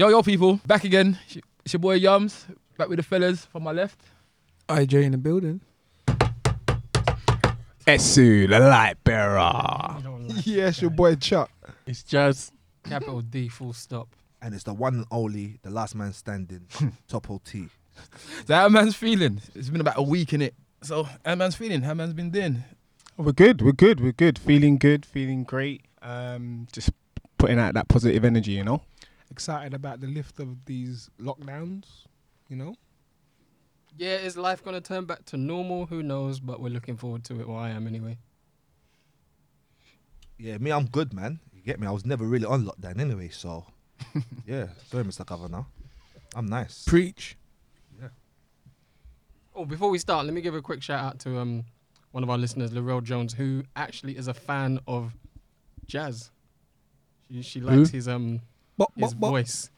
Yo, yo, people, back again. It's your boy Yums, back with the fellas from my left. IJ in the building. Esu, the light bearer. Yes, your boy Chuck. It's Jazz. Capital D, full stop. and it's the one and only, the last man standing, Topo T. So how man's feeling? It's been about a week in it. So how man's feeling? How man's been doing? We're good. We're good. We're good. Feeling good. Feeling great. Um, just putting out that positive energy, you know. Excited about the lift of these lockdowns, you know? Yeah, is life gonna turn back to normal? Who knows? But we're looking forward to it. Well, I am anyway. Yeah, me, I'm good, man. You get me? I was never really on lockdown anyway, so yeah. Sorry, Mr. Governor. I'm nice. Preach. Yeah. Oh, before we start, let me give a quick shout out to um one of our listeners, Lorel Jones, who actually is a fan of jazz. She she likes his um Bop, his bop, bop. voice.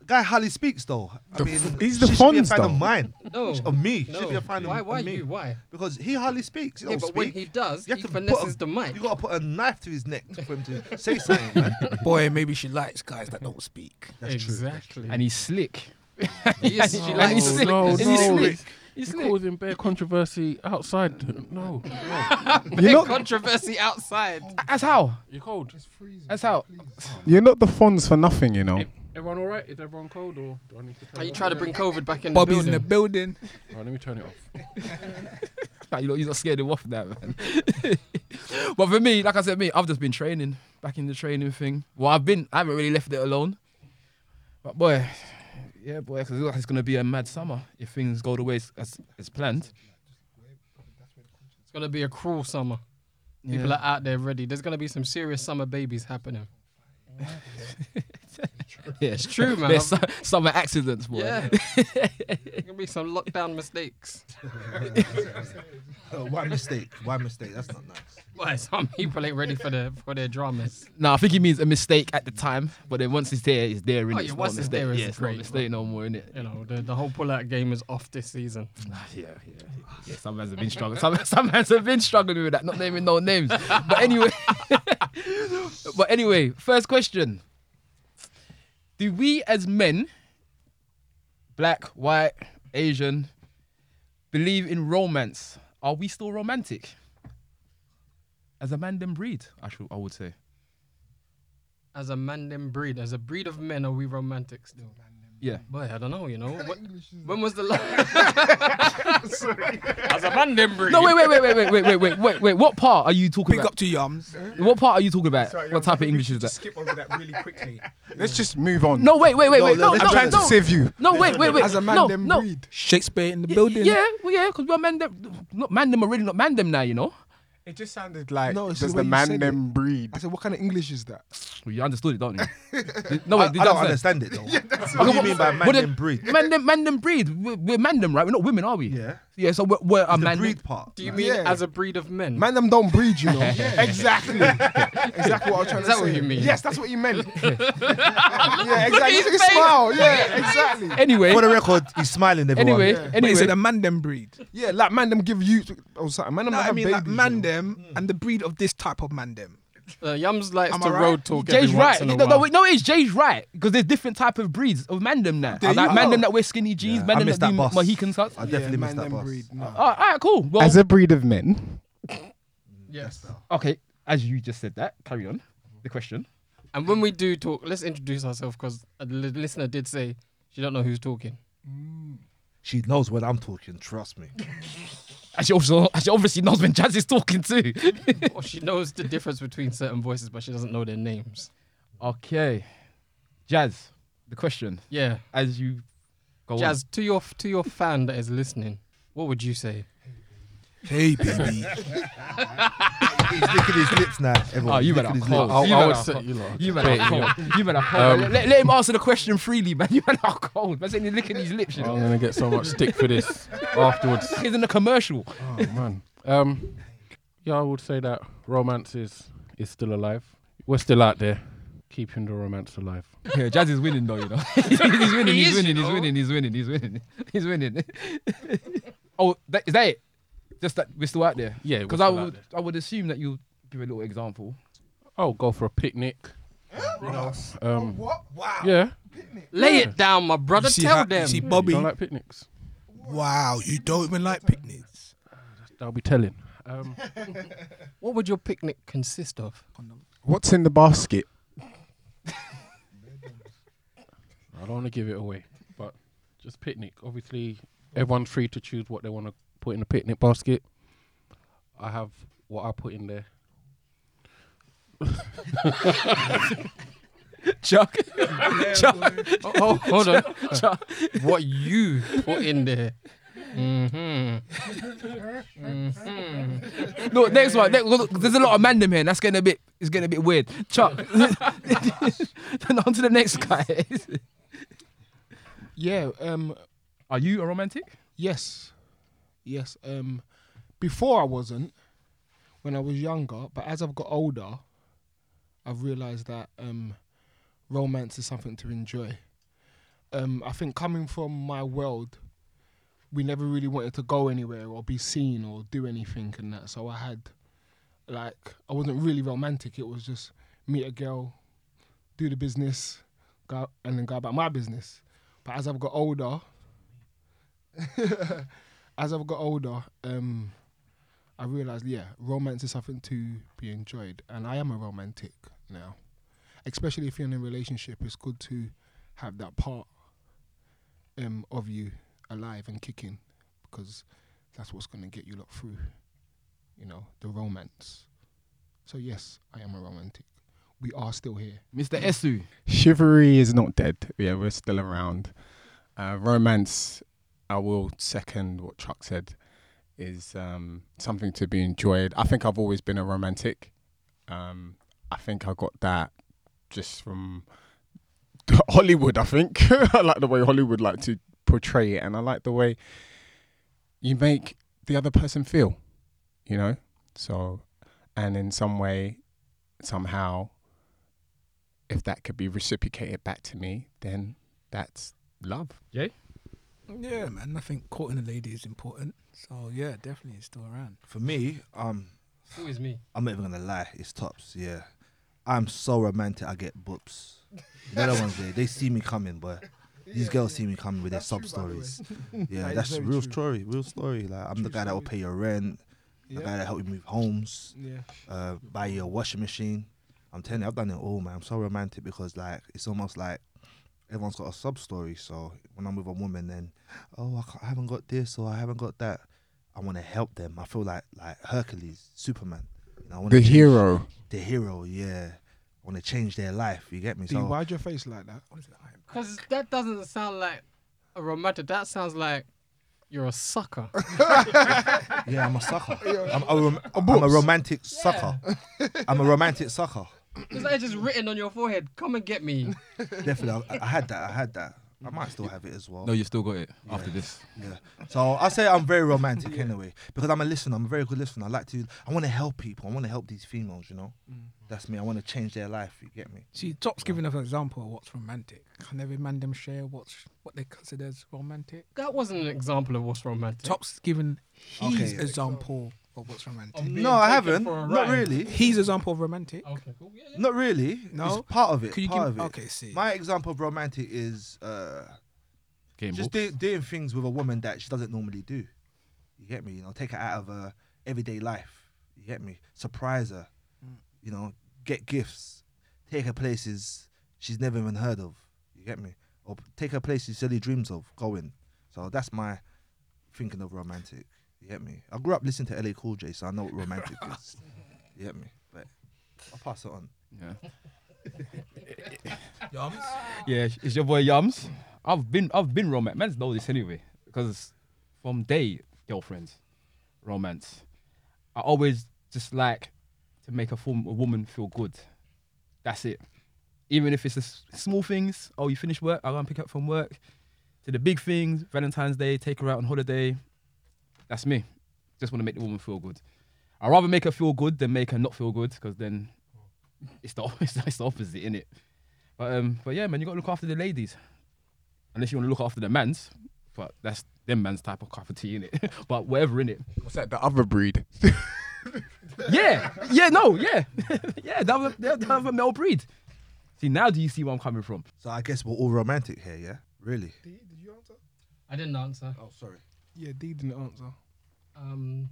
The guy hardly speaks though. I The mean, f- he's the she should be a Fonz, fan of mine, No, of me. She no. should be a fan why? of, Why of me you? Why? because he hardly speaks. He Yeah, don't but when speak. he does, You he have to put finesses a- the mic. You gotta put a knife to his neck for him to say something, man. Boy, maybe she likes guys that don't speak. That's true. exactly. And he's slick. He is- she likes he's the slick. no, And he's no. slick. He's You're slick. causing bare controversy outside. No. Big not- controversy outside. That's how. You're cold. That's how. You're not the Fonz for nothing, you know. Everyone all right? Is everyone cold or do I need to turn Are you it trying to bring COVID back in Bobby's the in the building? building. All right, let me turn it off. Nah, you lot, you're not scared of off that, man. but for me, like I said, me, I've just been training, back in the training thing. Well, I've been, I haven't really left it alone. But boy, yeah, boy, because it's gonna be a mad summer if things go the way as, as, planned. It's gonna be a cruel summer. People Yeah. are out there ready. There's gonna be some serious summer babies happening. yeah, It's true, man. There's su- summer accidents, boy. Yeah. There's gonna be some lockdown mistakes. Uh, why mistake? Why mistake? That's not nice. Why some people ain't ready for the for their dramas. No, I think he means a mistake at the time, but then once it's there, it's there. innit? Oh, it's yeah, not once it's there, it's yeah, it's not a mistake no more, innit? You know, the, the whole pull-out game is off this season. Ah, yeah, yeah, yeah. Some mans have been struggling. Some, some mans have been struggling with that. Not naming no names. But anyway, but anyway, first question: Do we as men, black, white, Asian, believe in romance? Are we still romantic? As a man, then breed, I should, I would say. As a man, them breed. As a breed of men, are we romantic still? Yeah. Boy, I don't know. You know, What- when was the last? As a man, them breed. No, wait, wait, wait, wait, wait, wait, wait, wait, wait, wait. What part are you talking Big about? up to Yums. What part are you talking about? Sorry, what type of English is that? Skip over that really quickly. Let's just move on. No, wait, wait, wait, wait. no, No, let's no, I'm trying no, to save you. No, wait, wait, wait. As a man, no, them no. breed. Shakespeare in the Y- building. Yeah, well, yeah, because we're man them. Not man them are really not man them now, you know. It just sounded like No, it's does the the man said them breed? I said, what kind of English is that? Well, you understood it, don't you? no, I, did I don't that understand it though. what do Okay, you mean by man what them then- breed? Man them, man them breed. We're, we're man them, right? We're not women, are we? Yeah. Yeah. So we're, we're a the man. breed part. Do you Like, mean Yeah. as a breed of men? Man, them don't breed, you know. exactly. exactly what I was trying Is to that say. what you mean? Yes, that's what you meant. yeah, exactly. his Look at his face. smile. Yeah, exactly. Anyway, For the record, he's smiling. Everyone. anyway, But anyway. he said a man them breed. Yeah, like man them give you oh, or something. Man them No, have I mean like babies, man you know. them mm. and the breed of this type of man them. Uh, Yums likes Am to right? road talk Jay's every once right. in a No, no, while. wait, no, it's Jay's right because there's different type of breeds of man them now. There Like you man go. them that wear skinny jeans, Yeah, man I them missed that that do bus. Mohican cuts. I definitely yeah, missed that them bus. breed. No. All right, all right, cool. Well, As a breed of men, Yes. okay, as you just said that, carry on. The question. And when we do talk, let's introduce ourselves because a li- listener did say she don't know who's talking. She knows when I'm talking. Trust me. And she also, and she obviously knows when Jazz is talking too. or she knows the difference between certain voices, but she doesn't know their names. okay, Jazz. The question, Yeah, as you go on. Jazz, to your to your fan that is listening, what would you say? Hey, baby. He's licking his lips now. Everyone. Oh, you He's better licking his cold. lips. You I better would cold. you lot. You better cold. You better cold. Um, let, let him answer the question freely, man. You better cold. Man, saying he's licking his lips. You I'm know, gonna get so much stick for this afterwards. he's in a commercial. Oh man. Um, yeah, I would say that romance is is still alive. We're still out there, keeping the romance alive. Yeah, Jazz is winning though, you know. he's winning. He He's is, winning. you He's know. winning. He's winning. He's winning. He's winning. oh, that, is that it? Just that we're still out there. Yeah, we're Because I still out would. I would assume that you'll give a little example. Oh, go for a picnic. You know, um, What? Wow. yeah, Lay Yeah. it down, my brother. You see Tell how- them. You see, You Bobby. don't like picnics? wow, you don't even like picnics. I'll be telling. Um, what would your picnic consist of? What's in the basket? I don't want to give it away, but just picnic. Obviously, everyone's free to choose what they want to put in the picnic basket. I have what I put in there. Chuck. Chuck. Oh, oh, hold on. Chuck. what you put in there? Mm-hmm. mm-hmm. No, next one. Next, look, there's a lot of man them here. and That's getting a bit. It's getting a bit weird. Chuck. then on to the next guy. Yeah. Um. Are you a romantic? Yes. Yes. Um. Before I wasn't. When I was younger, but as I've got older, I've realised that um, romance is something to enjoy. Um, I think coming from my world, we never really wanted to go anywhere or be seen or do anything and that. So I had, like, I wasn't really romantic. It was just meet a girl, do the business, go and then go about my business. But as I've got older, as I've got older, um, I realized, yeah, romance is something to be enjoyed, and I am a romantic now. Especially if you're in a relationship, it's good to have that part um, of you alive and kicking, because that's what's going to get you lot through. You know, the romance. So yes, I am a romantic. We are still here. Mr. Esu. Chivalry is not dead. Yeah, we're still around. Uh, romance, I will second what Chuck said, is um, something to be enjoyed. I think I've always been a romantic. Um, I think I got that just from Hollywood. I think I like the way Hollywood like to portray it, and I like the way you make the other person feel. You know, so and in some way, somehow, if that could be reciprocated back to me, then that's love. Yeah, man. I think courting a lady is important. So yeah, definitely it's still around. For me, um, Who is me? I'm not even gonna lie, it's tops. Yeah, I'm so romantic. I get boobs. The other ones there, they see me coming, but these girls see me coming with their sub stories. Yeah, That is that's very real true. story. Real story. Like I'm the True guy that will story. pay your rent, the Yeah. guy that help you move homes, Yeah. uh, buy you a washing machine. I'm telling you, I've done it all, man. I'm so romantic because like it's almost like everyone's got a sub story. So when I'm with a woman, then oh, I, I haven't got this or I haven't got that. I want to help them. I feel like like Hercules, Superman. You know, I The change- hero. the hero. Yeah, I want to change their life. You get me? D, So why'd your face like that? What is it? I am- Because that doesn't sound like a romantic. That sounds like you're a sucker. yeah, I'm a sucker. I'm a, rom- I'm a romantic sucker. I'm a romantic sucker. Is that just written on your forehead? Come and get me. Definitely, I, I had that. I had that. I might still have it as well. No, you still got it after this. Yeah. So I say I'm very romantic anyway because I'm a listener. I'm a very good listener. I like to. I want to help people. I want to help these females. You know, mm. That's me. I want to change their life. You get me? See, Top's giving us an example of what's romantic. Can every man them share what's what they consider as romantic? That wasn't an example of what's romantic. Top's giving his Okay. example of what's romantic. Being No, I taken haven't. for a Not ride. really. His example of romantic. Okay, cool. Yeah, yeah. Not really. No? It's part of it. Could you part give? of it. Okay, see. My example of romantic is uh, Game just books. do, doing things with a woman that she doesn't normally do. You get me? You know, take her out of her everyday life. You get me? Surprise her. You know, get gifts. Take her places she's never even heard of. You get me? Or take her places she only dreams of going. So that's my thinking of romantic. You get me? I grew up listening to LL Cool J, so I know what romantic is. You get me? But I'll pass it on. Yeah. Yums? Yeah, it's your boy Yums. I've been I've been romantic. Men's know this anyway because from day girlfriends, romance. I always just like to make a, form, a woman feel good. That's it. Even if it's the small things. Oh, you finish work? I'll go and pick up from work. To the big things, Valentine's Day, take her out on holiday. That's me. Just want to make the woman feel good. I'd rather make her feel good than make her not feel good because then it's the, it's the, it's the opposite, innit? But um, but yeah, man, you gotta look after the ladies. Unless you want to look after the mans, but that's them man's type of cup of tea, innit? but whatever, innit? What's that? The other breed. Yeah, yeah, no, yeah, yeah, that was that, that was a male breed. See, now do you see where I'm coming from? So I guess we're all romantic here, yeah? Really? D, did you answer? I didn't answer. Oh, sorry. Yeah, D didn't answer. Um,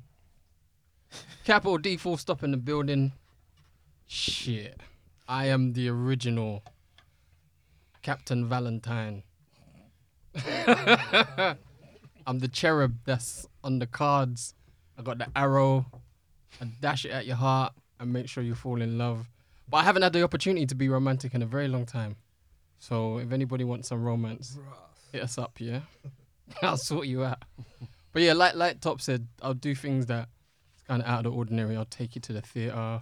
capital D full stop in the building. Shit. I am the original Captain Valentine. I'm the cherub that's on the cards. I got the arrow. I dash it at your heart and make sure you fall in love. But I haven't had the opportunity to be romantic in a very long time. So if anybody wants some romance, hit us up, yeah? I'll sort you out. But yeah, like like Top said, I'll do things that it's kind of out of the ordinary. I'll take you to the theater,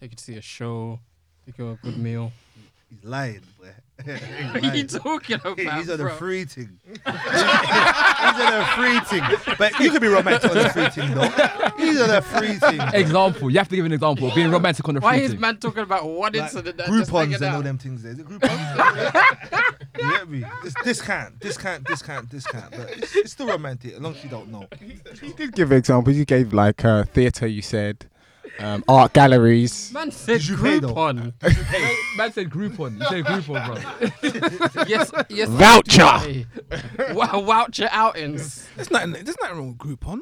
take you to see a show, take you a good meal. He's lying, boy. He's What are you talking about, He's on bro? a free thing. He's on a free thing. But you could be romantic on a free thing, though. He's on a free thing. Example. You have to give an example of being romantic on the free thing. Why is thing. man talking about one Like incident that just Groupons hanging and all out? them things there. Is it Groupons? you get me? This discount, discount, discount, discount. But it's, it's still romantic, as long as you don't know. You did give examples. You gave like uh, theatre. You said um, art galleries. Man said Did you pay? Groupon. Man said Groupon. You said Groupon, bro. yes, yes. I Voucher. do. Wow, voucher outings. There's nothing. There's nothing wrong with Groupon.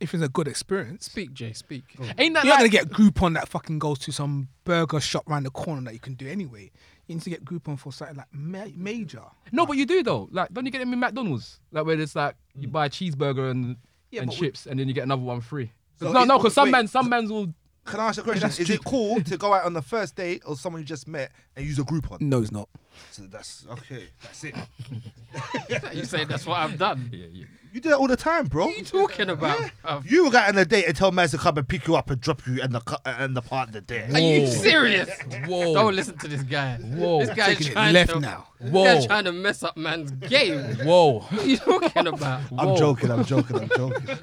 If it's a good experience, Speak, Jay. Speak. Ain't that you're not gonna get Groupon that fucking goes to some burger shop around the corner that you can do anyway. You need to get Groupon for something like ma- major. No, but you do though. Like, don't you get them in McDonald's? Like where it's like you buy a cheeseburger and Yeah, and but we- chips, and then you get another one free. So no, no, because some wait. man, some men will. Can I ask you a question? that's Is it cool to go out on the first date or someone you just met and use a Groupon? No, it's not. So that's okay. That's it. You say that's what I've done. Yeah, yeah. You do that all the time, bro. What are you talking about? bruv? You will get on a date and tell man to come and pick you up and drop you and the cu- and the partner there. Are you Whoa. serious? Whoa. Don't listen to this guy. Whoa. This guy's Taking it trying left to, now. This Whoa. guy's trying to mess up man's game. Whoa. What are you talking about? I'm joking. I'm joking. I'm joking.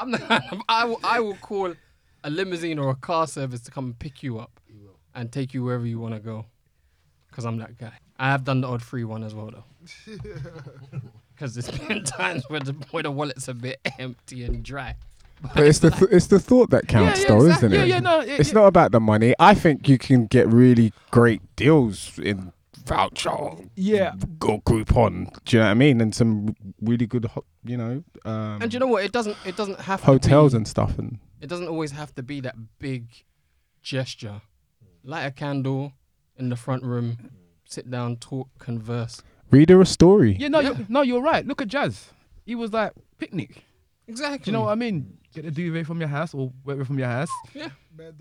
I'm not, I, will, I will call a limousine or a car service to come and pick you up and take you wherever you want to go. Because I'm that guy. I have done the odd free one as well, though. Because there's been times where the, where the wallet's a bit empty and dry. But it's the th- it's the thought that counts, yeah, though, exact- isn't it? yeah, yeah, no, yeah, it's yeah. not about the money. I think you can get really great deals in voucher, Yeah. or Groupon. Do you know what I mean? And some really good, ho- you know, um, And you know what? It doesn't. It doesn't have hotels To be, and stuff. And it doesn't always have to be that big gesture. Light a candle in the front room. Sit down, talk, converse. read her a story. Yeah, no, You're, no, you're right. Look at Jazz. He was like picnic. Exactly. Do you know what I mean? Get the duvet from your house or whatever from your house. Yeah.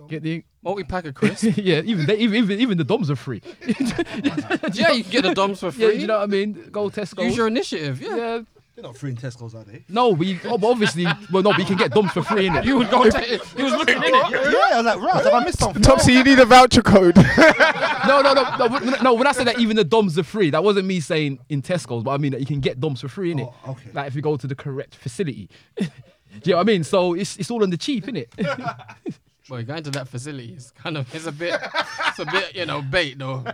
Get the Multi pack of crisps. yeah. Even they, even even even the doms are free. yeah, you can get the DOMs for free. Yeah, you know what I mean. Go Tesco. Use your initiative. Yeah. yeah. They're not free in Tesco's, are they? No, we oh, but obviously, well, no, but you can get doms for free in it. You would go. To, he was looking in it. Yeah, I was like, right, have I missed something? Topsy, you need a voucher code. no, no, no, no, when- no. When I said that even the DOMs are free, that wasn't me saying in Tesco's, but I mean that you can get DOMs for free in it. Oh, okay. Like if you go to the correct facility. Do you know what I mean? So it's it's all on the cheap, innit? Boy, going to that facility is kind of it's a bit it's a bit you know bait though.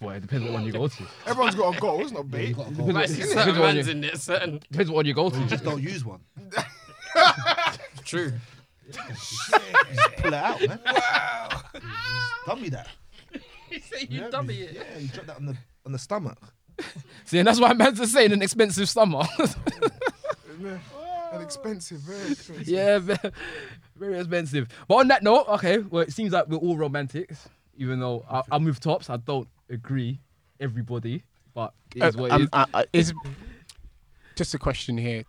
Boy, it depends what one you go to. Everyone's got a goal. It's not bait. Might see Depends certain what one you- in there, certain Depends what one you go to. Just don't use one. true. Pull it out, man. Dummy that. You say you Yeah, dummy me- it. Yeah, you drop that on the on the stomach. See, and that's why man's are saying an expensive summer. And expensive, very expensive. yeah, ve- very expensive. But on that note, okay, well, it seems like we're all romantics, even though I, I'm with tops. I don't agree, everybody, but it is what it Um, is. uh, uh, is just a question here.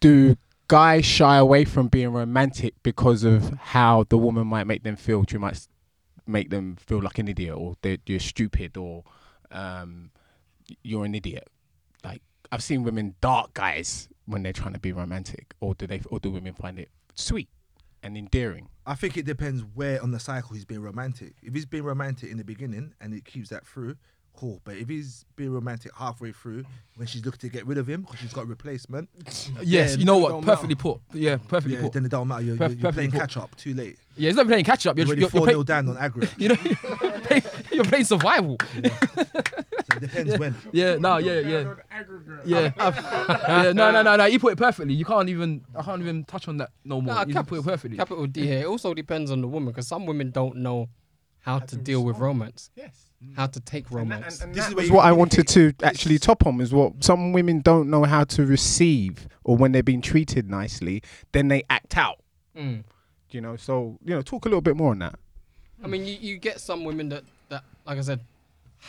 Do guys shy away from being romantic because of how the woman might make them feel? Do you might s- make them feel like an idiot, or they're, you're stupid, or um, you're an idiot? Like I've seen women dark guys when they're trying to be romantic, or do they, or do women find it sweet and endearing? I think it depends where on the cycle he's being romantic. If he's being romantic in the beginning and it keeps that through, cool. But if he's being romantic halfway through, when she's looking to get rid of him because she's got a replacement, yes, yeah, you know what? Perfectly put. Yeah, perfectly yeah, put. then it don't matter. You're, Perf- you're, playing catch up too late. Yeah, it's not playing catch up. You're, You're you're, four you're, playing, down on aggregate. you know, you're playing, survival. So it depends when. Yeah, no, yeah, yeah, yeah. yeah. No, no, no, no. You put it perfectly. You can't even. I can't even touch on that no more. Nah, you cap- put it perfectly. Capital D here. It also depends on the woman because some women don't know how to deal with romance, Yes. how to take romance. And, and This that is where was what I wanted to actually top on is what some women don't know how to receive, or when they're being treated nicely, then they act out. Mm. You know, so you know, talk a little bit more on that. I mean, you, you get some women that, that, like I said,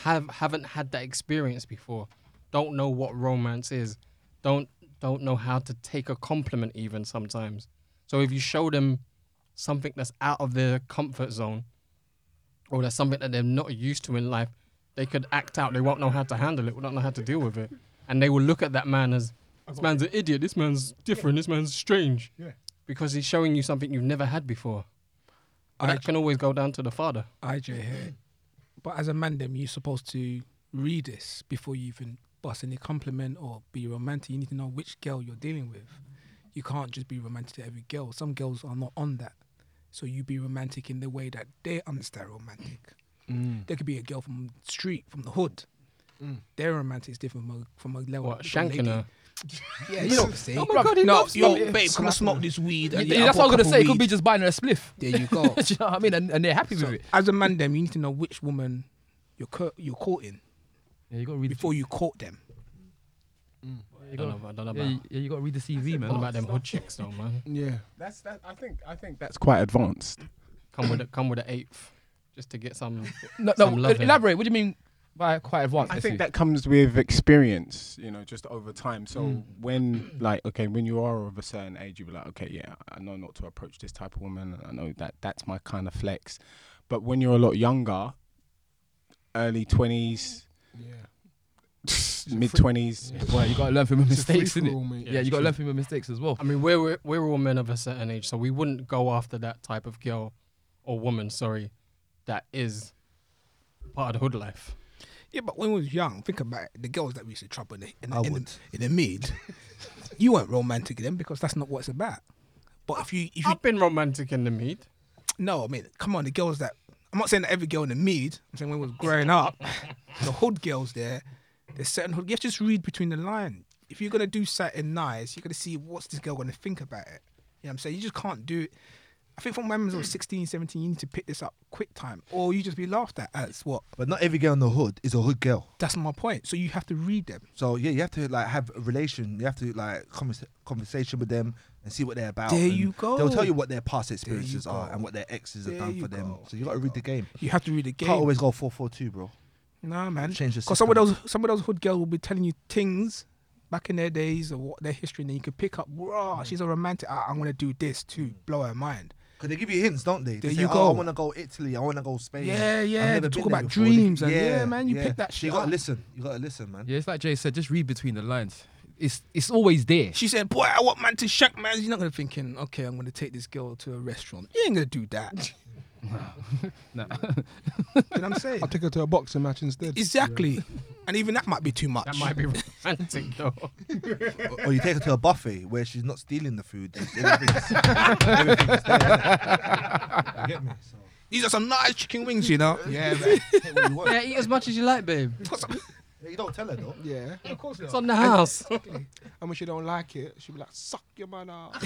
have haven't had that experience before, don't know what romance is, don't don't know how to take a compliment even sometimes. So if you show them something that's out of their comfort zone, or that's something that they're not used to in life, they could act out. They won't know how to handle it. Won't know how to deal with it, and they will look at that man as this man's an idiot. This man's different. This man's strange. Yeah. Because he's showing you something you've never had before. But I- that can always go down to the father. IJ here. But as a man, then you're supposed to read this before you even bust any compliment or be romantic. You need to know which girl you're dealing with. You can't just be romantic to every girl. Some girls are not on that. So you be romantic in the way that they understand romantic. Mm. There could be a girl from the street, from the hood. Mm. Their romantic is different from a, from a level. What, shanking her? Yeah, you know what I'm saying. Oh my God, he no, loves yo, smoking. babe, come and smoke this weed. And yeah, that's I what I'm gonna say. It could be just buying her a spliff. There you go. Do you know what I mean? And, and they're happy So, with it. as a man, then you need to know which woman you're cur- you're courting Yeah, you got to read before you court them. Mm. You I don't got, know, I don't know yeah, about, you, yeah, you got to read the CV, I man. about them hood chicks though, man. Yeah, that's that. I think I think that's quite advanced. Come with a, come with an eighth, just to get some. No, no Some loving. elaborate. What do you mean by quite advanced? I think that comes with experience, you know, just over time. So Mm. when, like, okay, when you are of a certain age, you be like, okay, yeah, I know not to approach this type of woman. I know that that's my kind of flex. But when you're a lot younger, early twenties, yeah. mid twenties, Well, you got to learn from your mistakes, free innit? for all, mate. Yeah, you got to learn from your mistakes as well. I mean, we're we're, we're all men of a certain age, so we wouldn't go after that type of girl or woman. Sorry, that is part of the hood life. Yeah, but when we was young, think about it, the girls that we used to trouble in the, in, I the, in, would. the, in the mid, you weren't romantic in them because that's not what it's about. But if you, if you, I've been romantic in the mead. no, I mean, come on, the girls that, I'm not saying that every girl in the mid, I'm saying when we was growing up, the hood girls there, there's certain hood, you have to just read between the line. If you're going to do something nice, you're going to see what's this girl going to think about it. You know what I'm saying? You just can't do it. I think from when I was 16, 17, you need to pick this up quick time, or you just be laughed at as what? But not every girl in the hood is a hood girl. That's my point. So you have to read them. So yeah, you have to like have a relation. You have to like conversa- conversation with them and see what they're about. There and you go. They'll tell you what their past experiences are and what their exes have done for them. So you got to read the game. You have to read the game. Can't always go four four two, bro. Nah, man. Change the Because some of those some of those hood girls will be telling you things back in their days or what their history, and then you could pick up. Raw, Mm. she's a romantic. I, I'm gonna do this to blow her mind. Cause they give you hints, don't they? They There say, you "Oh, go. I want to go Italy. I want to go Spain. Yeah, I've yeah. never They talk about before." Dreams and yeah, man. You pick that shit you gotta up. listen. You gotta listen, man. Yeah, it's like Jay said, just read between the lines. It's it's always there. She said, "Boy, I want man to shank man." You're not gonna thinking, okay, I'm gonna take this girl to a restaurant. You ain't gonna do that. Nah. you know what I'm saying? I'll take her to a boxing match instead. Exactly. And even that might be too much. That might be romantic though. or, or you take her to a buffet where she's not stealing the food. Everything's, everything's there. You get me? So, These are some nice chicken wings, you know. yeah, man. Take what you want. yeah, eat as much as you like, babe. Yeah, you don't tell her though. Yeah, of course It's on the house. And when she don't like it, she'll be like, "Suck your man out."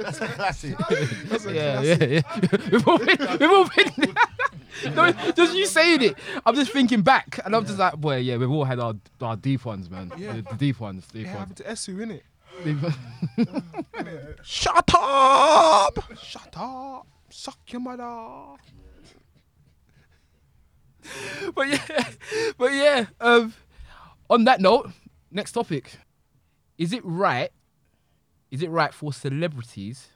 That's a classic. yeah, yeah, yeah. we've all been, we've all been no, just you saying it. I'm just thinking back, and I'm just like, boy, yeah, we've all had our our deep ones, man. Yeah. The, the deep ones, It deep ones. happened to Esu, innit? Deep- Shut up! Shut up! Suck your mother! but yeah, but yeah. Um, on that note, next topic: Is it right? Is it right for celebrities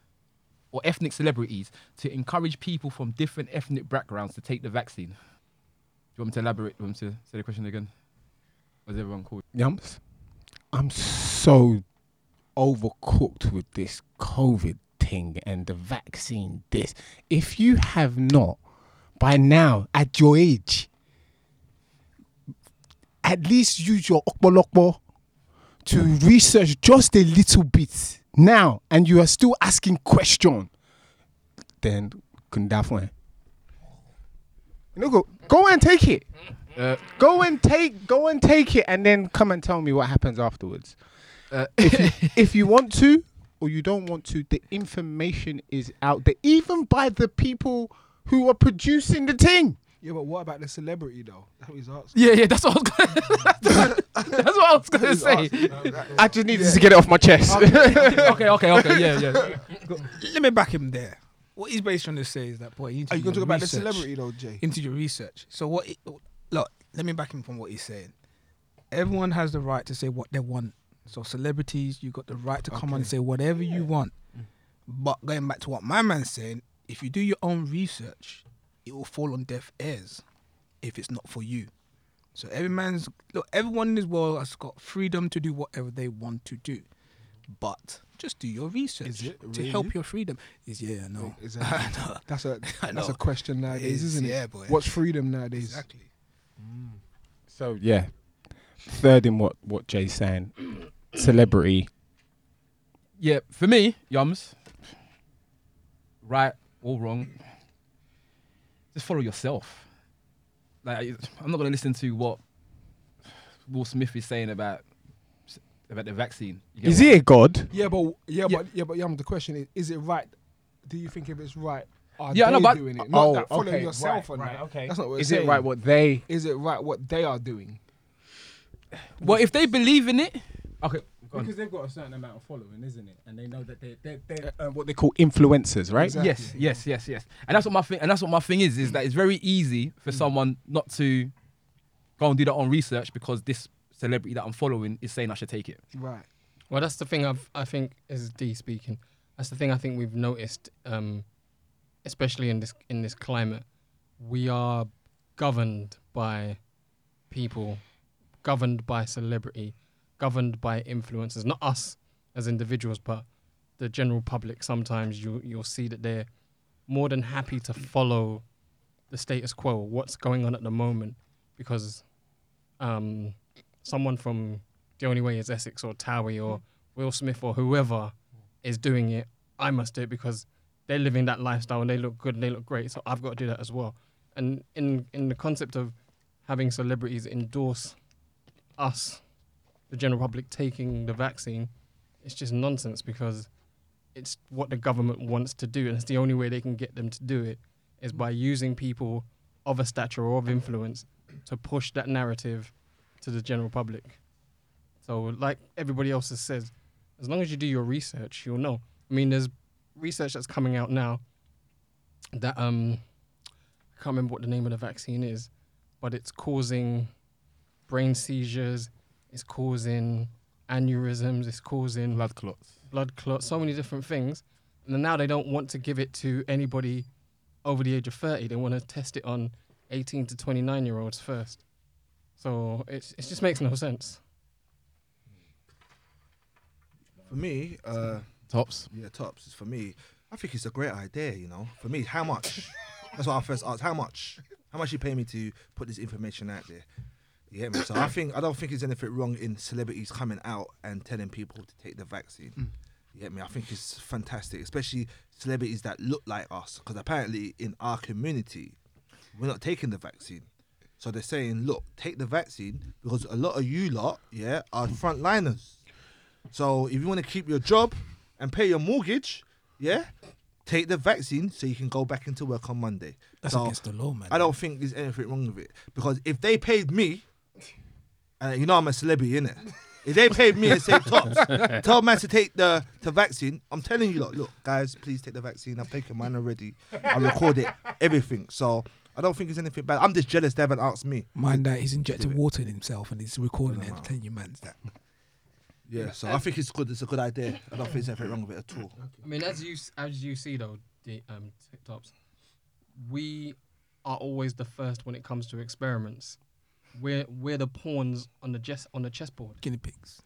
or ethnic celebrities to encourage people from different ethnic backgrounds to take the vaccine? Do you want me to elaborate? Do you want me to say the question again? Is everyone cool? Yumps. I'm so overcooked with this COVID thing and the vaccine. This, if you have not by now at your age, at least use your okbolokbo to research just a little bit now, and you are still asking question, then kundafwe. You know, go go and take it. Uh, Go and take go and take it and then come and tell me what happens afterwards. uh, If you, if you want to, or you don't want to, the information is out there, even by the people who are producing the thing. Yeah, but what about the celebrity though? That's what he's asking. Yeah, yeah, that's what I was gonna. that's what I was gonna say. I just needed to get it off my chest. okay, okay, okay, yeah, yeah. Let me back him there. What he's basically trying to say is that, boy, you need to Are you going to talk about the celebrity though, Jay? into your research. So what? It, look, let me back him from what he's saying. Everyone has the right to say what they want. So celebrities, you got the right to come on and say whatever you want. But going back to what my man's saying, if you do your own research, it will fall on deaf ears if it's not for you. So every man's look, everyone in this world has got freedom to do whatever they want to do. But just do your research Is it to help your freedom. Is yeah, no. Is that, that's a I that's a question nowadays, is, isn't it? yeah, boy. What's freedom nowadays? Exactly. Mm. So yeah, third in what what Jay's saying, celebrity. Yeah, for me, Yums, right or wrong, just follow yourself. Like, I'm not gonna listen to what Will Smith is saying about about the vaccine. Is what- he a god? Yeah, but yeah, Yeah. but yeah, but Yum, the question is: Is it right? Do you think if it's right? Are Yeah, they no, but- doing it? Not Oh, that follow okay, yourself right, on right, that. okay. That's not what we're Is saying. it right what they? Is it right what they are doing? Well, if they believe in it, okay. Go on. Because they've got a certain amount of following, isn't it? And they know that they're, they're, they're uh, what they call influencers, right? Exactly. Yes, yes, yes, yes. And that's what my thing. And that's what my thing is. Is that it's very easy for someone not to go and do their own research because this celebrity that I'm following is saying I should take it. Right. Well, that's the thing I've, I think is D speaking. That's the thing I think we've noticed, um, especially in this in this climate. We are governed by people, governed by celebrity, governed by influencers. Not us as individuals, but the general public. Sometimes you you'll see that they're more than happy to follow the status quo, what's going on at the moment, because um, someone from the only way is Essex or Towie or Will Smith or whoever is doing it, I must do it because they're living that lifestyle and they look good and they look great. So I've got to do that as well. And in in the concept of having celebrities endorse us, the general public taking the vaccine, it's just nonsense because it's what the government wants to do, and it's the only way they can get them to do it is by using people of a stature or of influence to push that narrative to the general public. So, like everybody else has said, as long as you do your research, you'll know. I mean, there's research that's coming out now that um, I can't remember what the name of the vaccine is, but it's causing brain seizures, it's causing aneurysms, it's causing Blood clots. blood clots, so many different things. And now they don't want to give it to anybody over the age of 30. They want to test it on 18 to 29 year olds first. So it's, it just makes no sense. For me, uh, Tops. yeah, tops. Is for me, I think it's a great idea. You know, for me, how much? That's what I first asked. How much? How much you pay me to put this information out there? You get me? So I think I don't think there's anything wrong in celebrities coming out and telling people to take the vaccine. Mm. You get me? I think it's fantastic, especially celebrities that look like us, because apparently in our community, we're not taking the vaccine. So they're saying, look, take the vaccine because a lot of you lot, yeah, are frontliners. So if you want to keep your job and pay your mortgage, yeah, take the vaccine so you can go back into work on Monday. That's So against the law, man. I don't think there's anything wrong with it because if they paid me, and you know I'm a celebrity, innit? If they paid me and say Tops, tell man to take the, the vaccine, I'm telling you, look, look, guys, please take the vaccine. I've taken mine already. I recorded everything. So I don't think it's anything bad. I'm just jealous they haven't asked me. Mind that he's injected water in himself and he's recording it no, and telling you man's that. Yeah, so I think it's good. It's a good idea. I don't think there's anything wrong with it at all. I mean, as you as you see though, the um, TikToks, we are always the first when it comes to experiments. We're we're the pawns on the chess on the chessboard. Guinea pigs.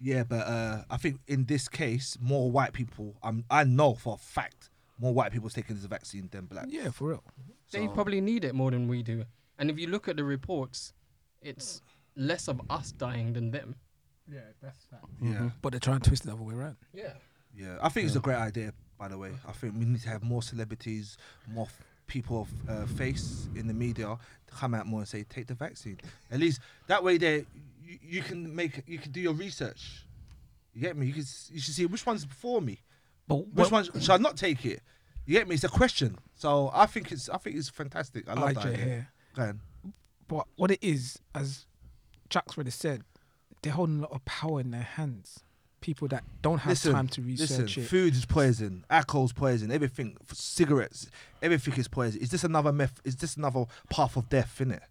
Yeah, but uh, I think in this case, more white people. Um, I know for a fact more white people's taking this vaccine than black. Yeah, for real. They So- probably need it more than we do. And if you look at the reports, it's less of us dying than them. Yeah, that's that. Yeah, But they're trying to twist it the other way around. Yeah. yeah. I think it's a great idea. By the way, I think we need to have more celebrities, more f- people of uh, face in the media to come out more and say take the vaccine. At least that way, there you, you can make you can do your research. You get me? You can you should see which one's before me. But Which one should I not take it? You get me? It's a question. So I think it's I think it's fantastic. I love that. IJ idea. ahead. But what it is, as Jack's already said, they're holding a lot of power in their hands. People that don't have Listen, time to research Listen, it. food is poison, alcohol's poison, everything, cigarettes, everything is poison. Is this another meth? Is this another path of death? In it,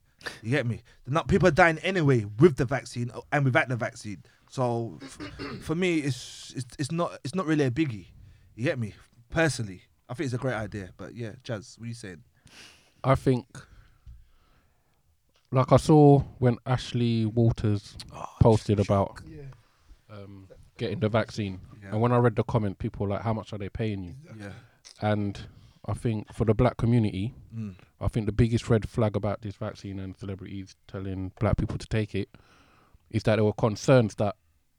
you get me? Not people are dying anyway with the vaccine uh, and without the vaccine. So, f- for me, it's, it's it's not it's not really a biggie. You get me? Personally, I think it's a great idea. But yeah, Jazz, what are you saying? I think, like I saw when Ashley Walters posted about um, getting the vaccine, Yeah, and when I read the comment, people were like, "How much are they paying you?" yeah, And I think for the black community, mm, I think the biggest red flag about this vaccine and celebrities telling black people to take it is that there were concerns that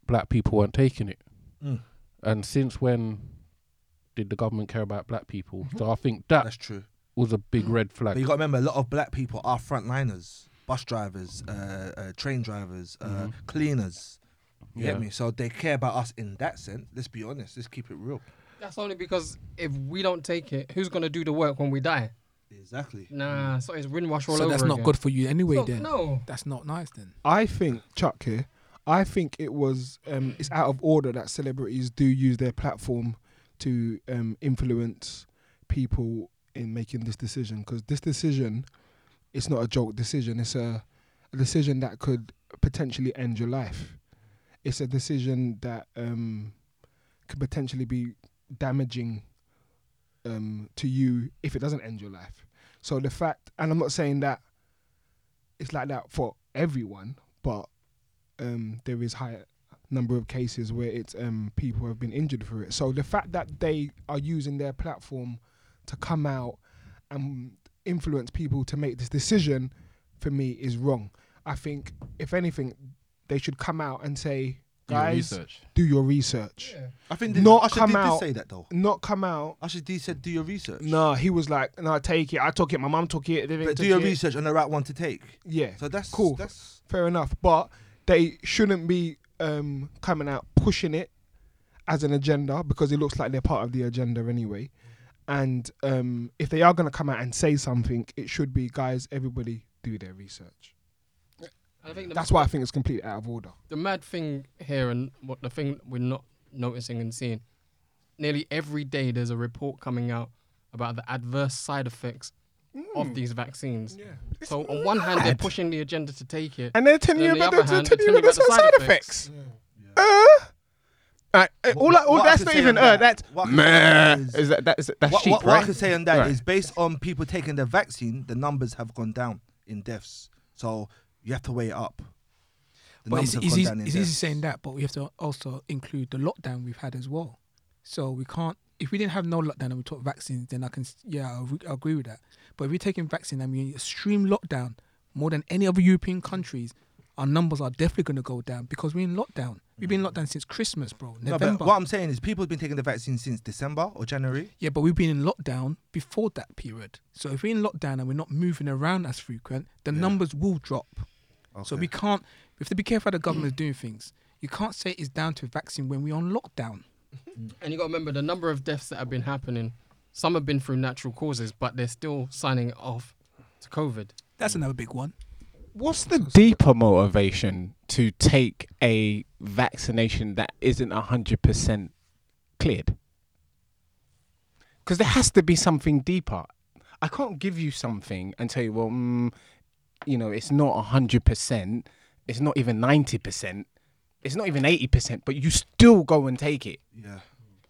black people weren't taking it. Mm. And since when did the government care about black people? So I think that that's true. was a big red flag. But you got to remember, a lot of black people are frontliners, bus drivers, uh, uh, train drivers, uh, Mhm. cleaners. You Yeah. get me? So they care about us in that sense. Let's be honest. Let's keep it real. That's only because if we don't take it, who's gonna do the work when we die? Exactly. Nah, so it's windwash all so over So that's not again. good for you anyway. So, then No. that's not nice. Then I think Chuck here. I think it was um, it's out of order that celebrities do use their platform to um, influence people in making this decision because this decision, it's not a joke decision. It's a, a decision that could potentially end your life. It's a decision that um, could potentially be damaging um, to you if it doesn't end your life. So the fact, and I'm not saying that it's like that for everyone, but um, there is high number of cases where it's um, people have been injured for it. So the fact that they are using their platform to come out and influence people to make this decision, for me, is wrong. I think if anything, they should come out and say, guys, do your research. I think Not Usher come did, out- did say that though. Not come out. Usher D said, "Do your research." No, he was like, no, take it. I took it. My mum took it. they but took do your it." research on the right one to take. Yeah. So that's Cool. That's fair enough. But they shouldn't be um, coming out pushing it as an agenda because it looks like they're part of the agenda anyway. And um, if they are going to come out and say something, it should be, guys, everybody do their research. I think That's why I think it's completely out of order. the mad thing here and what the thing we're not noticing and seeing, nearly every day there's a report coming out about the adverse side effects of these vaccines. So on one hand they're pushing the agenda to take it. And they're telling you about the the, other hand, they're you about the telling you about side the side effects. Uh, Alright, uh, all, What- all what that's not even on uh, that- that's what I can say on that Meh. is- Is that that's that's what, cheap, what, what? I can say on that is Right. based on people taking the vaccine, the numbers have gone down in deaths. So you have to weigh it up. The but it's, it's, easy, it's easy saying that, but we have to also include the lockdown we've had as well. So we can't. If we didn't have no lockdown and we took vaccines, then I can yeah I re- agree with that. But if we're taking vaccine and in extreme lockdown more than any other European countries, our numbers are definitely going to go down because we're in lockdown. We've been in mm. lockdown since Christmas, bro. No, November. but what I'm saying is people have been taking the vaccine since December or January. Yeah, but we've been in lockdown before that period. So if we're in lockdown and we're not moving around as frequent, the Yeah. numbers will drop. So we can't. We have to be careful how the government is doing things. You can't say it's down to vaccine when we're on lockdown. And you got to remember the number of deaths that have been happening. Some have been through natural causes, but they're still signing it off to COVID. That's another big one. What's the deeper motivation to take a vaccination that isn't hundred percent cleared? Because there has to be something deeper. I can't give you something and tell you, well, mm, you know, it's not hundred percent. It's not even ninety percent. It's not even eighty percent. But you still go and take it. Yeah.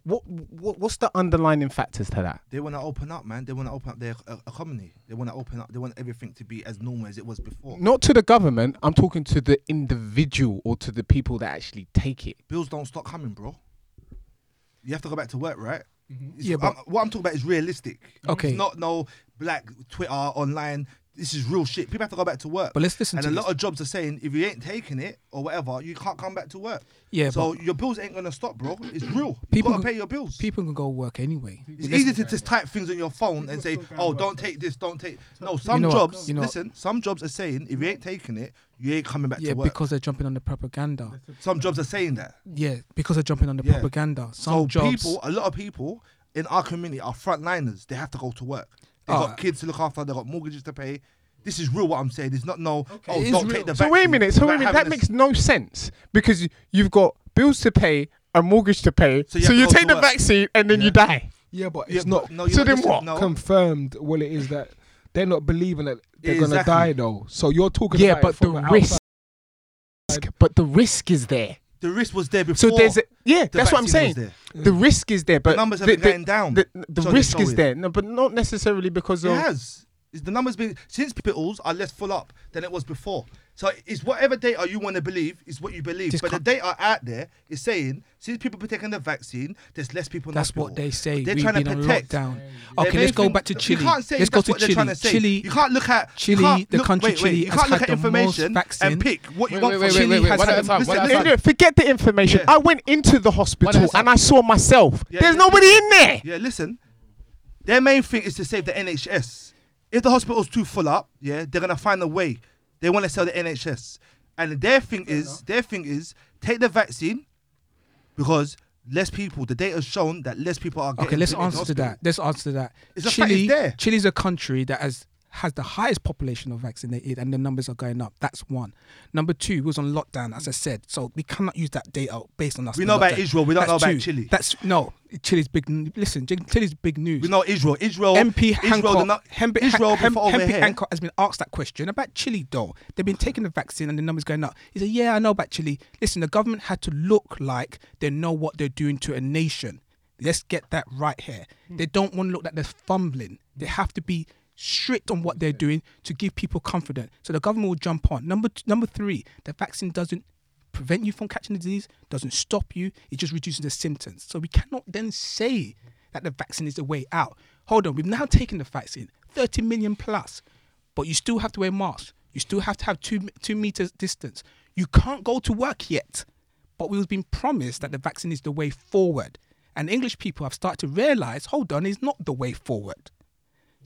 What, what what's the underlining factors to that? They want to open up, man. They want to open up their uh, economy. They want to open up. They want everything to be as normal as it was before. Not to the government. I'm talking to the individual or to the people that actually take it. Bills don't stop coming, bro. You have to go back to work, right? It's- Yeah, but- I'm- what I'm talking about is realistic. Okay. It's not no black Twitter online. This is real shit. People have to go back to work. But let's listen and to a this. lot of jobs are saying if you ain't taking it or whatever, you can't come back to work. Yeah, So your bills ain't gonna stop, bro. It's real. You People gotta can- pay your bills. people can go work anyway. It's easy to just type things on your phone and say, "Oh, don't take this, don't take." No, some know what? jobs. You know what? listen, some jobs are saying if you ain't taking it, you ain't coming back Yeah, to work. because they're jumping on the propaganda. some jobs are saying that. Yeah, because they're jumping on the Yeah. propaganda. Some so jobs. people, a lot of people in our community are frontliners. They have to go to work. They Oh. got kids to look after. They have got mortgages to pay. This is real. What I'm saying. It's not no. Oh, It is don't real. take the. So wait a vaccine minute. So wait a without minute. That a- makes no sense because y- you've got bills to pay, a mortgage to pay. So So you you, have to go take to the work. vaccine and then you die. Yeah, but Yeah, it's but not no, you So know, then listen, what? No, confirmed what it is that they're not believing that they're gonna Exactly. die though. So you're talking Yeah, about but it from the outside. risk. But the risk is there. The risk was there before. So there's a, yeah. the That's what I'm vaccine saying. was there. The risk is there, but The numbers have the, been going down. The, the So risk they're is showing. there, no, but not necessarily because It of. has. It's the numbers been since hospitals are less full up than it was before. So it's whatever data you want to believe is what you believe. Just but the data out there is saying since people are taking the vaccine, there's less people. In That's hospital. what they say. They're We've trying been to on protect. lockdown. Their Okay, let's go back to You Chile. can't say let's go to Chile. to. Chile. You can't look at Chile, can't the country wait, wait, Chile You has can't look had at the most information vaccine. and pick what you Wait, want wait, from wait, Chile. wait, wait, has one at a had- time, listen, one at a listen, time. No, forget the information. I went into the hospital and I saw myself. There's nobody in there. Yeah, listen. Their main thing is to save the NHS. If the hospital's too full up, yeah, they're gonna find a way. They want to sell the NHS, and their thing is their thing is take the vaccine because less people. The data's shown that less people are getting. Okay, let's put into answer to hospital. that. Let's answer to that. It's a fact, Chile, it's there. Chile's a country that has has the highest population of vaccinated, and the numbers are going up. That's one. Number two was on lockdown, as I said. So we cannot use that data based on us. We know about. Israel, we don't That's know about two. Chile. That's no. Chile's big. Listen, Chile's big news. We know Israel. Israel. MP Israel. Hancock, they're not- Hemp- Israel Hem- before over Hemp- here. Hancock has been asked that question about Chile, though. They've been taking the vaccine and the numbers going up. He said, "Yeah, I know about Chile. Listen, the government had to look like they know what they're doing to a nation. Let's get that right here. Hmm. They don't want to look like they're fumbling. They hmm. have to be." Strict on what they're doing to give people confidence, so the government will jump on. Number number three, the vaccine doesn't prevent you from catching the disease, doesn't stop you, it just reduces the symptoms. So we cannot then say that the vaccine is the way out. Hold on, we've now taken the vaccine, 30 million plus, but you still have to wear masks. You still have to have two two meters distance. You can't go to work yet, but we've been promised that the vaccine is the way forward. And English people have started to realize, hold on, it's not the way forward.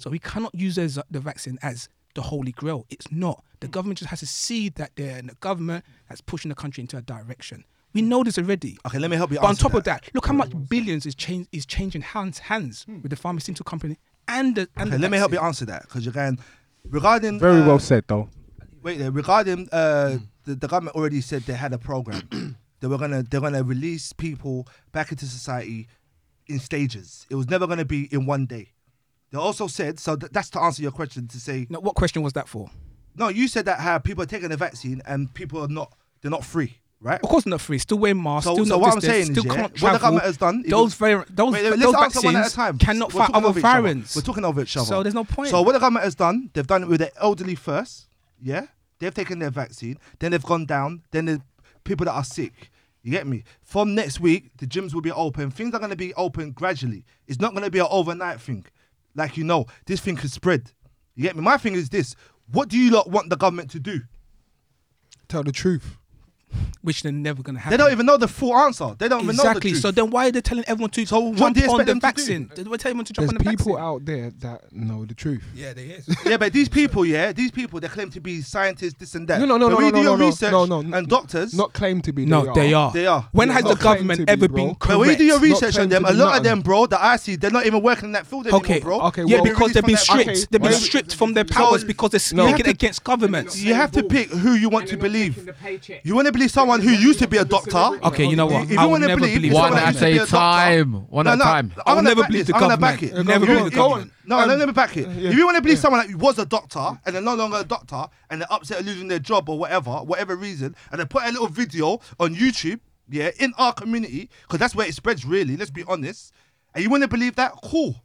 So we cannot use as, uh, the vaccine as the holy grail. It's not. The mm. government just has to see that they're in the government that's pushing the country into a direction. We know this already. Okay, let me help you. But on answer top of that, look how much billions is change is changing hands hands hmm. with the pharmaceutical company and the and Okay, the let me help you answer that because you're going regarding. Very uh, well said, though. Wait there. Regarding uh, hmm. the, the government already said they had a program. they were gonna they're gonna release people back into society in stages. It was never gonna be in one day. They also said so. Th- that's to answer your question to say Now, what question was that for? no. You said that how people are taking the vaccine and people are not. They're not free, right? Of course, not free. Still wearing masks. So- still so not what I'm saying is, still yeah, can't what the government has done, those very those, Wait, those let's answer one at a vaccines time. cannot fight other other. variants. We're talking over each other. So there's no point. So what the government has done, they've done it with the elderly first. Yeah, they've taken their vaccine. Then they've gone down. Then the people that are sick. You get me? From next week, the gyms will be open. Things are going to be open gradually. It's not going to be an overnight thing. Like you know, this thing could spread. You get me? My thing is this: What do you lot want the government to do? Tell the truth. Which they're never going to have, They don't even know the full answer. They don't even know the exactly. truth. So then why are they telling everyone to So what jump do you on the them to do? vaccine? They were telling everyone to jump There's on the people vaccine. out there that know the truth. Yeah, there is. yeah, but these people, yeah, these people, they claim to be scientists, this and that. No, no, no, but no, when you no, do no, your no, research no, no, and doctors, Not claim to be. No, they are. They are. When Yeah, has not the government to be, ever bro. been But correct? But when you do your research on them, a lot of them, bro, that I see, they're not even working in that field anymore, Okay, bro. okay, yeah, because they've been released from that- stripped. they've been stripped from their powers because they're speaking against governments. You have to pick who you want to believe. You want to believe someone who used to be a doctor. Okay, you know what? If you I will wanna never believe believe One someone at used to be a a doctor- time. One at a time. I'm I will never believe the I'm gonna back government. it. Never believe the government. No, um, let me back it. If you want to believe someone that was a doctor and they're no longer a doctor and they're upset at losing their job or whatever, whatever reason, and they put a little video on YouTube, yeah, in our community, because that's where it spreads really, let's be honest, and you want to believe that, cool.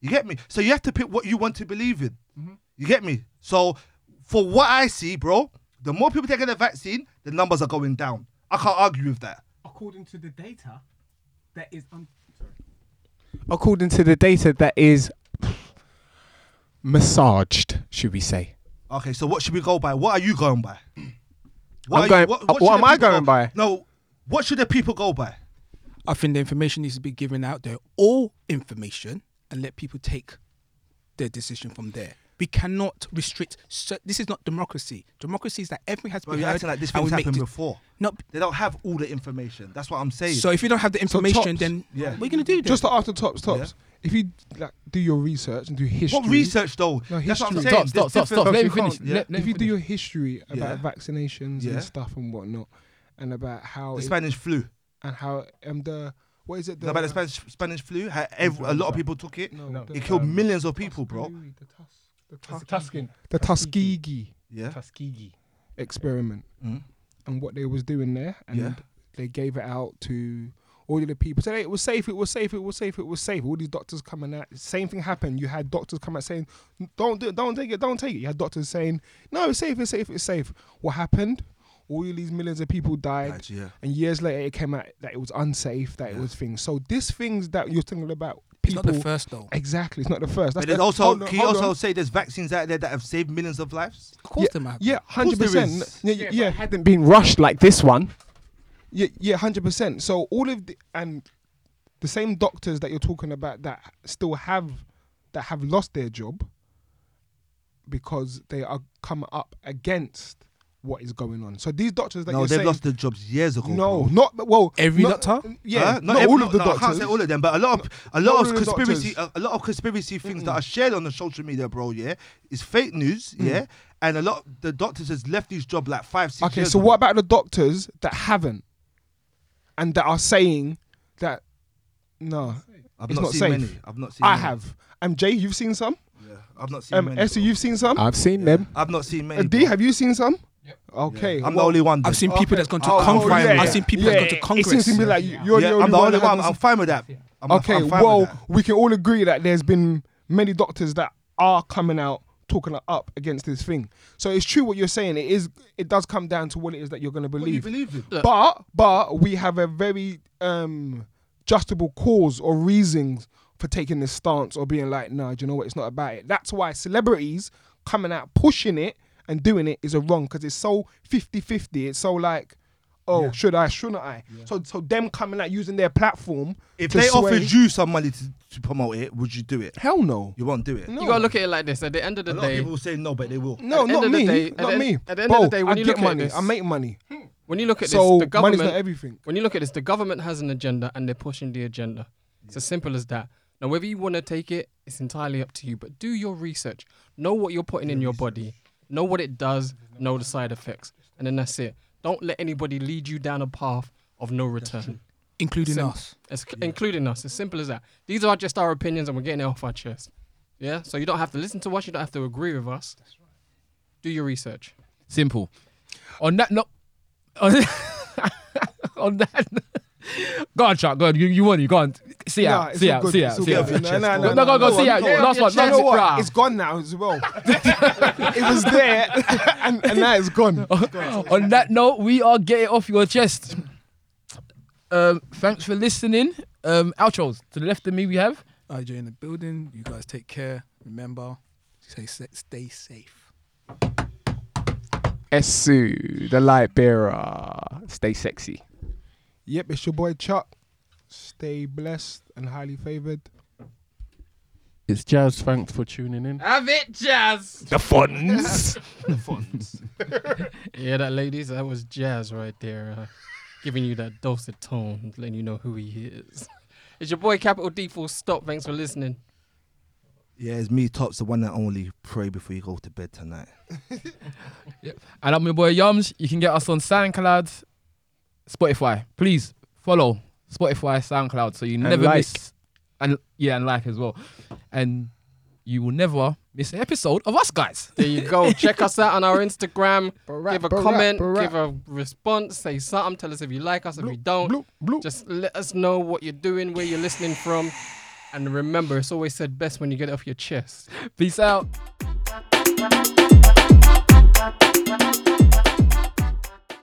You get me? So you have to pick what you want to believe in. Mm-hmm. You get me? So for what I see, bro, the more people taking the vaccine, the numbers are going down. I can't argue with that. According to the data, that is. Un- According to the data, that is massaged, should we say? Okay, so what should we go by? What are you going by? What I'm are you- going- what, what am I going go- by? No, what should the people go by? I think the information needs to be given out there, all information, and let people take their decision from there. We cannot restrict. cer- This is not democracy. Democracy is that everything has to Bro, be you're heard. acting like this and thing's make happened de- before. No, They don't have all the information. That's what I'm saying. so if you don't have the So information, tops. then Yeah. what are you gonna do? Then? Just to after tops, tops. If you like do your research and do history. what research though? No, That's what I'm history. saying. Stop, stop, There's stop, stop. different- Let me you finish. can't- Yeah. Let, let if me you do your history about Yeah. vaccinations Yeah. and stuff and whatnot, and about how The it- Spanish flu. and how um the what is it? No, about the Spanish Spanish flu. How ev- a lot of people took it. No, the- It killed um, millions of people, bro. The, tus- the, tus- Tuscan. the Tuskegee Yeah. Tuskegee. experiment Mm. and what they was doing there, and Yeah. they gave it out to all of the people. Said hey, it was safe, it was safe, it was safe, it was safe. All these doctors coming out. Same thing happened. You had doctors come out saying, "Don't do it, don't take it, don't take it." You had doctors saying, "No, it's safe, it's safe, it's safe." What happened? All these millions of people died. Right, yeah. And years later, it came out that it was unsafe, that it was things. So these things that you're thinking about, it's not the first though. exactly, it's not the first. But That's then the- also, hold on, can you also on. say there's vaccines out there that have saved millions of lives? Of course, them have. yeah, hundred percent. Yeah, Yeah, yeah, but yeah, it hadn't been rushed like this one. yeah, yeah, hundred percent. So all of the and the same doctors that you're talking about that still have that have lost their job because they are coming up against what is going on. So these doctors that no, you're they've saying, lost their jobs years ago. no, bro. not well. Every not- doctor? yeah, Huh? not, not every- all of the no, doctors. I can't say all of them, but a lot of a lot all of of conspiracy, a, a lot of conspiracy things that are shared on the social media, bro. Yeah, is fake news. Mm. Yeah, and a lot the doctors has left his job like five, six Okay, years so ago. what about the doctors that haven't and that are saying that no, I've it's not, not seen safe? many. I've not seen. I many. have. Um, Jay, you've seen some. Yeah, I've not seen Um, many. Essie, you've seen some. I've seen them. I've not seen many. Uh, D, have you seen some? Yep. Okay, I'm the only one. I've seen people that's gone to Oh, Congress. oh, yeah. I've seen people yeah, that's gone to It seems to me like you're yeah, the only I'm the one. only that one. hasn't I'm fine with that. I'm, okay, I'm fine well, that. we can all agree that there's been many doctors that are coming out talking up against this thing. So it's true what you're saying. It is. It does come down to what it is that you're going to What you believe. believe in? But but we have a very um justifiable cause or reasons for taking this stance or being like, no, do you know what? It's not about it. That's why celebrities coming out pushing it and doing it is a wrong because it's so 50-50. It's so like. Oh, should I? Shouldn't I? So, so them coming out using their platform. If to they sway- offered you some money to, to promote it, would you do it? hell no, You won't do it. no, You gotta look at it like this. At the end of A the lot of day, people will say no, but they will. no, at the not of the me, day- at not the me. at the end of Bro, the day, when I you get look at money, this- I make money. Hmm. when you look at So this, the money's not government. everything. when you look at this, the government has an agenda and they're pushing the agenda. It's as simple as that. Now, whether you want to take it, it's entirely up to you. But do your research. Know what you're putting in your body. Know what it does. Know the side effects, and then that's it. Don't let anybody lead you down a path of no return, including Sim- us. It's c including us. As simple as that. These are just our opinions, and we're getting it off our chest. Yeah. So you don't have to listen to us. You don't have to agree with us. Do your research. Simple. On that note, on, on that. Go on, Chuck. Go on. You, you want you go on. See Nah, out. See all out. good, See it's out. all See good. out. No, no, No, no, go, go, see no, out. Yeah, last one. You know last what? one. It's gone now as well. it was there, and, and now it's gone. on that note, we are getting off your chest. Um, thanks for listening. Um, outros to the left of me, we have. IJ in the building. You guys take care. Remember, stay stay safe. Esu, the light bearer. Stay sexy. Yep, it's your boy Chuck. Stay blessed and highly favored. It's Jazz. Thanks for tuning in. Have it, Jazz. The funds. The funds. yeah, that ladies, that was Jazz right there, uh, giving you that dulcet tone, letting you know who he is. It's your boy Capital D Full Stop. Thanks for listening. Yeah, it's me, Tops, the one that only pray before you go to bed tonight. Yep. And I'm your boy Yums. You can get us on SoundCloud, Spotify. Please follow Spotify, SoundCloud, so you never like. miss. And yeah, and like as well. And you will never miss an episode of us guys. There you go. Check us out on our Instagram. Barack, give a barack, comment, barack. give a response, say something. Tell us if you like us, if you don't. Bloop, bloop. Just let us know what you're doing, where you're listening from. And remember, it's always said best when you get it off your chest. Peace out.